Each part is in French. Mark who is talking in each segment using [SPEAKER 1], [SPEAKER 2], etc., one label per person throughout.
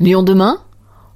[SPEAKER 1] Lyon demain?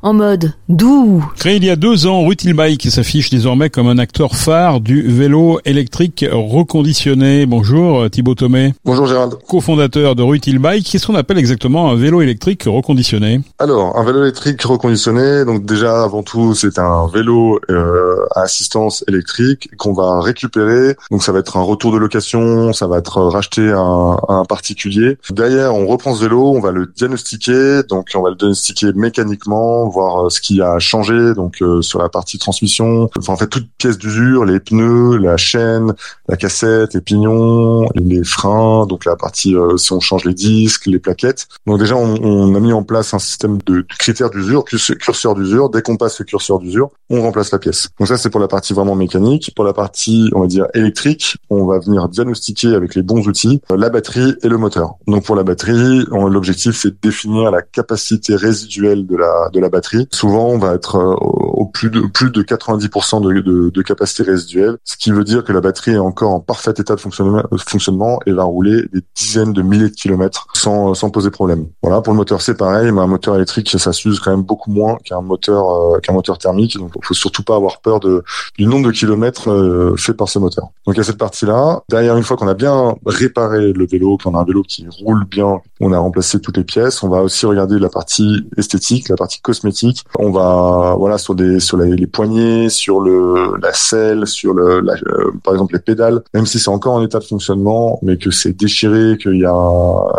[SPEAKER 1] En mode doux.
[SPEAKER 2] Créé il y a deux ans, Rutilbike s'affiche désormais comme un acteur phare du vélo électrique reconditionné. Bonjour Thibaut Thomé.
[SPEAKER 3] Bonjour Gérald.
[SPEAKER 2] Co-fondateur de Rutilbike. Qu'est-ce qu'on appelle exactement un vélo électrique reconditionné
[SPEAKER 3] Alors, un vélo électrique reconditionné, donc déjà avant tout, c'est un vélo euh, à assistance électrique qu'on va récupérer. Donc ça va être un retour de location, ça va être racheté à un, à un particulier. Derrière, on reprend ce vélo, on va le diagnostiquer, donc on va le diagnostiquer mécaniquement voir euh, ce qui a changé donc euh, sur la partie transmission. Enfin, en fait, toute pièce d'usure, les pneus, la chaîne, la cassette, les pignons, les freins, donc la partie euh, si on change les disques, les plaquettes. Donc déjà, on, on a mis en place un système de, critères d'usure, curseur d'usure. Dès qu'on passe le curseur d'usure, on remplace la pièce. Donc ça, c'est pour la partie vraiment mécanique. Pour la partie, on va dire électrique, on va venir diagnostiquer avec les bons outils la batterie et le moteur. Donc pour la batterie, l'objectif c'est de définir la capacité résiduelle de la de la batterie Souvent, on va être euh, au plus de plus de 90% de, capacité résiduelle, ce qui veut dire que la batterie est encore en parfait état de fonctionnement, fonctionnement et va rouler des dizaines de milliers de kilomètres sans, sans poser problème. Voilà, pour le moteur, c'est pareil, mais un moteur électrique, ça s'use quand même beaucoup moins qu'un moteur euh, qu'un moteur thermique. Donc, il faut surtout pas avoir peur du nombre de kilomètres euh, fait par ce moteur. Donc, il cette partie-là. Derrière, une fois qu'on a bien réparé le vélo, qu'on a un vélo qui roule bien, on a remplacé toutes les pièces, on va aussi regarder la partie esthétique, la partie cosmétique on va voilà sur des sur les, poignées, sur le la selle, sur le euh, par exemple les pédales, même si c'est encore en état de fonctionnement, mais que c'est déchiré, qu'il y a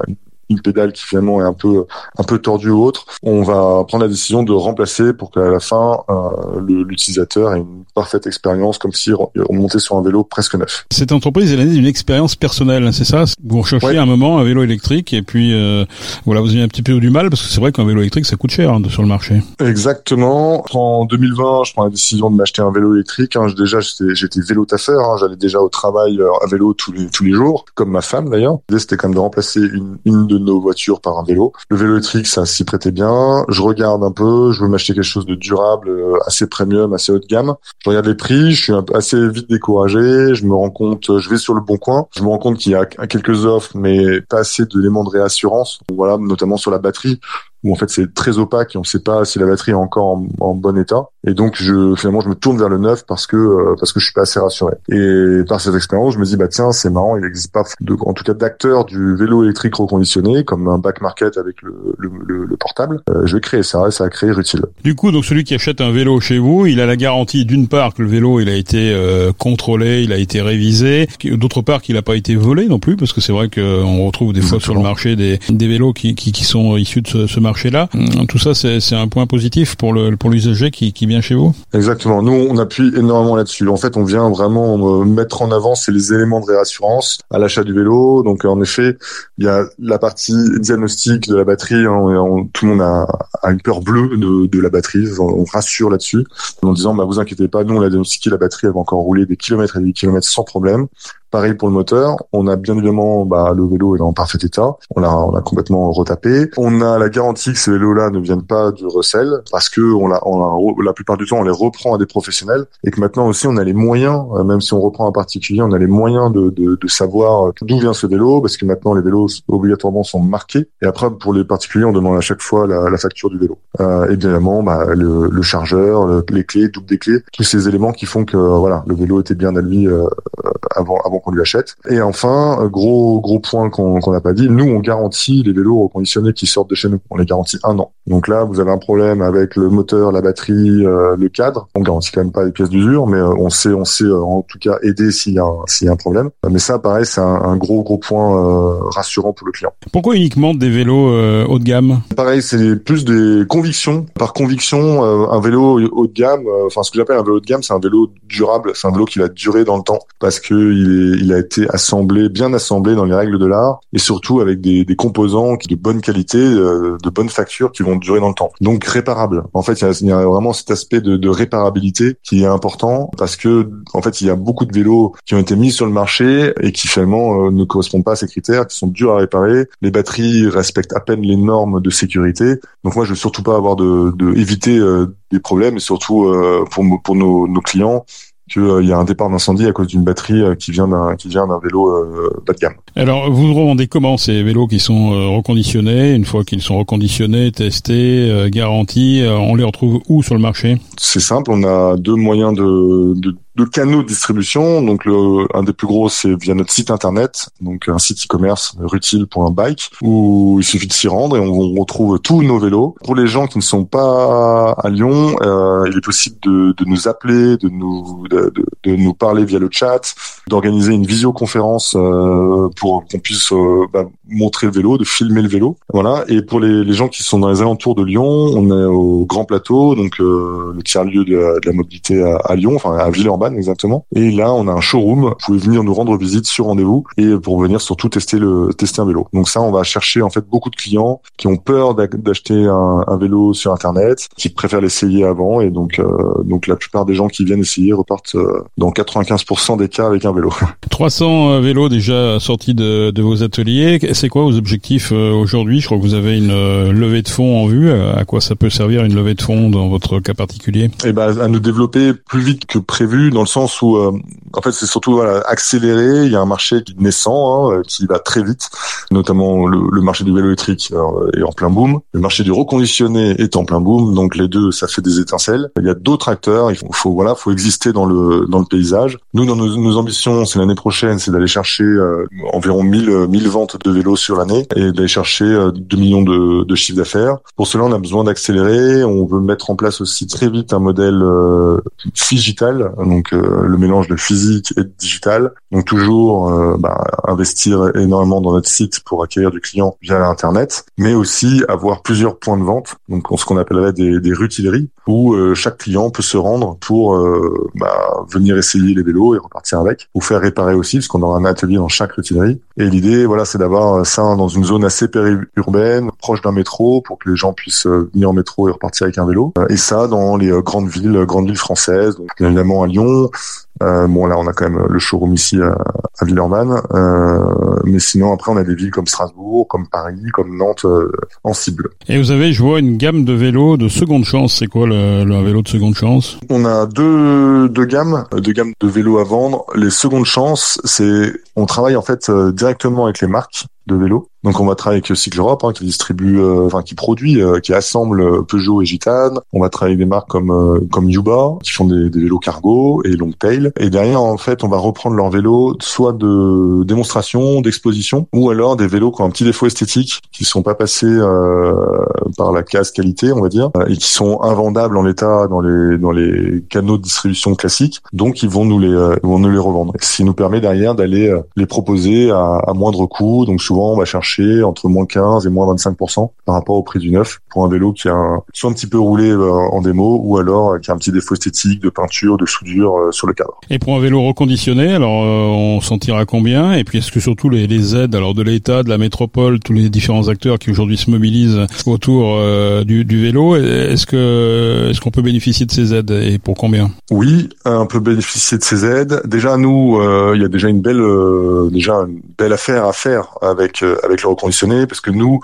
[SPEAKER 3] une pédale qui finalement est un peu un peu tordue ou autre, on va prendre la décision de remplacer pour qu'à la fin euh, l'utilisateur ait une parfaite expérience comme si on montait sur un vélo presque neuf.
[SPEAKER 2] Cette entreprise est l'année d'une expérience personnelle, c'est ça? Vous recherchez un moment un vélo électrique et puis euh, voilà vous avez un petit peu du mal parce que c'est vrai qu'un vélo électrique ça coûte cher hein, sur le marché.
[SPEAKER 3] Exactement. En 2020, je prends la décision de m'acheter un vélo électrique. Hein. Déjà j'étais vélo taffeur, hein. j'allais déjà au travail euh, à vélo tous les tous les jours, comme ma femme d'ailleurs. L'idée c'était quand même de remplacer une, une de nos voitures par un vélo. Le vélo électrique, ça s'y prêtait bien. Je regarde un peu, je veux m'acheter quelque chose de durable, euh, assez premium, assez haut de gamme. Je regarde les prix, je suis assez vite découragé. Je me rends compte, je vais sur le bon coin, je me rends compte qu'il y a quelques offres, mais pas assez d'éléments de réassurance. Voilà, notamment sur la batterie où en fait c'est très opaque et on ne sait pas si la batterie est encore en, en, bon état. Et donc je finalement je me tourne vers le neuf parce que euh, parce que je suis pas assez rassuré. Et par cette expérience, je me dis bah tiens c'est marrant, il n'existe pas de, en tout cas d'acteurs du vélo électrique reconditionné comme un back market avec le, le, le, portable. Euh, je vais créer ça et ça a créé Utile.
[SPEAKER 2] Du coup donc celui qui achète un vélo chez vous, il a la garantie d'une part que le vélo il a été euh, contrôlé, il a été révisé, d'autre part qu'il n'a pas été volé non plus parce que c'est vrai qu'on retrouve des fois sur le marché des, des vélos qui, qui, qui sont issus de ce, ce marché là mm, Tout ça, c'est un point positif pour le pour l'usager qui, qui vient chez vous.
[SPEAKER 3] Exactement. Nous, on appuie énormément là-dessus. En fait, on vient vraiment euh, mettre en avant c'est les éléments de réassurance à l'achat du vélo. Donc, en effet, il y a la partie diagnostic de la batterie. Hein, tout le monde a, a, une peur bleue de, de la batterie. On, rassure là-dessus en disant, bah, vous inquiétez pas, nous, on a diagnostiqué la batterie, elle va encore rouler des kilomètres et des kilomètres sans problème. Pareil pour le moteur. On a bien évidemment bah, le vélo est en parfait état. On l'a on a complètement retapé. On a la garantie que ces vélos-là ne viennent pas du recel parce que on l'a on la plupart du temps on les reprend à des professionnels et que maintenant aussi on a les moyens, euh, même si on reprend un particulier, on a les moyens de, de, de savoir d'où vient ce vélo parce que maintenant les vélos obligatoirement sont marqués et après pour les particuliers on demande à chaque fois la, la facture du vélo. Euh, évidemment bah, le, le chargeur, les clés, double des clés, tous ces éléments qui font que voilà le vélo était bien à lui euh, avant avant qu'on lui achète. Et enfin, euh, gros gros point qu'on n'a pas dit, nous on garantit les vélos reconditionnés qui sortent de chez nous. On les garantit un an. Donc là, vous avez un problème avec le moteur, la batterie, euh, le cadre. On garantit quand même pas les pièces d'usure, mais euh, on sait on sait en tout cas aider s'il y a s'il y a un problème. Mais ça, pareil, c'est un, gros gros point rassurant pour le client.
[SPEAKER 2] Pourquoi uniquement des vélos haut de gamme?
[SPEAKER 3] Pareil, c'est plus des convictions. Par conviction, un vélo haut de gamme, enfin ce que j'appelle un vélo haut de gamme, c'est un vélo durable, c'est un vélo qui va durer dans le temps parce que il est il a été assemblé, bien assemblé dans les règles de l'art, et surtout avec des, des composants de bonne qualité, euh, de bonne facture, qui vont durer dans le temps. Donc réparable. En fait, il y a, vraiment cet aspect de, de, réparabilité qui est important parce que en fait, il y a beaucoup de vélos qui ont été mis sur le marché et qui finalement euh, ne correspondent pas à ces critères, qui sont durs à réparer. Les batteries respectent à peine les normes de sécurité. Donc moi, je veux surtout pas avoir de, de éviter euh, des problèmes et surtout pour, pour nos, nos clients qu'il y a un départ d'incendie à cause d'une batterie qui vient d'un qui vient d'un vélo bas de gamme.
[SPEAKER 2] Alors vous revendez comment ces vélos qui sont reconditionnés Une fois qu'ils sont reconditionnés, testés, garantis, on les retrouve où sur le marché?
[SPEAKER 3] C'est simple, on a deux moyens de, de de canaux de distribution. Donc le, un des plus gros c'est via notre site internet, donc un site e-commerce rutile.bike où il suffit de s'y rendre et on, retrouve tous nos vélos. Pour les gens qui ne sont pas à Lyon, euh, il est possible de, de, nous appeler, de nous de, de, nous parler via le chat, d'organiser une visioconférence euh, pour qu'on puisse euh, bah, montrer le vélo, de filmer le vélo. Voilà. Et pour les, les, gens qui sont dans les alentours de Lyon, on est au Grand Plateau, donc euh, le tiers lieu de la, de la mobilité à, à, Lyon, enfin à Villeurbanne exactement. Et là, on a un showroom. Vous pouvez venir nous rendre visite sur rendez-vous et pour venir surtout tester le tester un vélo. Donc ça, on va chercher en fait beaucoup de clients qui ont peur d'acheter un, un, vélo sur internet, qui préfèrent l'essayer avant et donc euh, donc la plupart des gens qui viennent essayer repartent euh, dans 95% des cas avec un vélo.
[SPEAKER 2] 300 vélos déjà sortis de, de vos ateliers c'est quoi vos objectifs euh, aujourd'hui? Je crois que vous avez une euh, levée de fonds en vue. À quoi ça peut servir une levée de fonds dans votre cas particulier?
[SPEAKER 3] Eh ben, à nous développer plus vite que prévu, dans le sens où, euh, en fait, c'est surtout voilà, accélérer. Il y a un marché qui naissant, hein, qui va très vite, notamment le, marché du vélo électrique est en plein boom. Le marché du reconditionné est en plein boom. Donc les deux, ça fait des étincelles. Il y a d'autres acteurs. Il faut, faut, voilà, faut exister dans le dans le paysage. Nous, dans nos, nos ambitions, c'est l'année prochaine, c'est d'aller chercher environ 1000 1000 ventes de vélos sur l'année et d'aller chercher 2 euh, millions de, de chiffre d'affaires. Pour cela, on a besoin d'accélérer. On veut mettre en place aussi très vite un modèle euh, digital, euh, le mélange de physique et de digital. Donc toujours euh, bah, investir énormément dans notre site pour acquérir du client via l'internet, mais aussi avoir plusieurs points de vente, donc ce qu'on appellerait des, des rutileries, où chaque client peut se rendre pour bah, venir essayer les vélos et repartir avec, ou faire réparer aussi, parce qu'on aura un atelier dans chaque rutilerie. Et l'idée, voilà, c'est d'avoir euh, ça dans une zone assez périurbaine, proche d'un métro, pour que les gens puissent euh, venir en métro et repartir avec un vélo. Euh, et ça dans les grandes villes, grandes villes françaises, donc évidemment à Lyon, euh, bon là on a quand même le showroom ici à, à Villeurbanne, euh, mais sinon après on a des villes comme Strasbourg, comme Paris, comme Nantes euh, en cible.
[SPEAKER 2] Et vous avez, je vois, une gamme de vélos de seconde chance. C'est quoi le, le vélo de seconde chance?
[SPEAKER 3] On a deux, deux gammes, deux gammes de vélos à vendre. Les secondes chances, c'est on travaille en fait directement avec les marques de vélos. Donc on va travailler avec Cycle Europe hein, qui distribue, euh, enfin qui produit, euh, qui assemble euh, Peugeot et Gitane. On va travailler avec des marques comme comme Yuba qui font des, des, vélos cargo et Longtail. Et derrière en fait on va reprendre leurs vélos soit de démonstration, d'exposition, ou alors des vélos qui ont un petit défaut esthétique, qui sont pas passés par la case qualité on va dire, et qui sont invendables en l'état dans les dans les canaux de distribution classiques. Donc ils vont nous les vont nous les revendre. Ce qui nous permet derrière d'aller les proposer à, à moindre coût. Donc souvent on va chercher entre moins 15 et moins 25% par rapport au prix du neuf pour un vélo qui a soit un petit peu roulé euh, en démo ou alors euh, qui a un petit défaut esthétique de peinture, de soudure euh, sur le cadre.
[SPEAKER 2] Et pour un vélo reconditionné, alors on s'en tire à combien? Et puis est-ce que surtout les, les, aides alors de l'État, de la métropole, tous les différents acteurs qui aujourd'hui se mobilisent autour du, du, vélo, est-ce que est-ce qu'on peut bénéficier de ces aides? Et pour combien?
[SPEAKER 3] Oui, on peut bénéficier de ces aides. Déjà nous, il y a déjà une belle déjà une belle affaire à faire avec avec reconditionné parce que nous,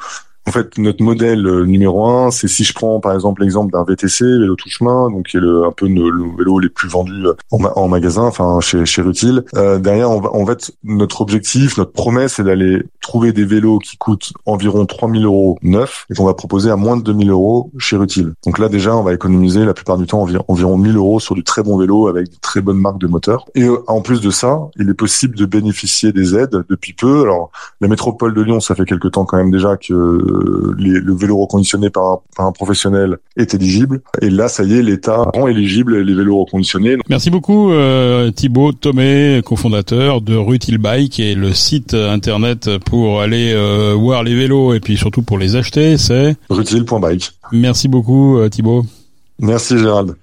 [SPEAKER 3] en fait, notre modèle euh, numéro un, c'est si je prends par exemple l'exemple d'un VTC, vélo tout chemin, donc qui est le, un peu le, vélo les plus vendus euh, en, magasin, enfin chez chez Rutil. Euh, derrière, on va, en fait, notre objectif, notre promesse, c'est d'aller trouver des vélos qui coûtent environ 3000 euros neufs et qu'on va proposer à moins de 2000 euros chez Rutil. Donc là, déjà, on va économiser la plupart du temps environ, environ 1000 euros sur du très bon vélo avec de très bonnes marques de moteurs. Et en plus de ça, il est possible de bénéficier des aides depuis peu. Alors, la métropole de Lyon, ça fait quelque temps quand même déjà que le vélo reconditionné par un, professionnel est éligible. Et là, ça y est, l'État rend éligible les vélos reconditionnés.
[SPEAKER 2] Merci beaucoup euh, Thibaut Thomé, cofondateur de Rutil Bike et le site internet pour aller euh, voir les vélos et puis surtout pour les acheter, c'est
[SPEAKER 3] rutil.bike.
[SPEAKER 2] Merci beaucoup euh, Thibaut.
[SPEAKER 3] Merci Gérald.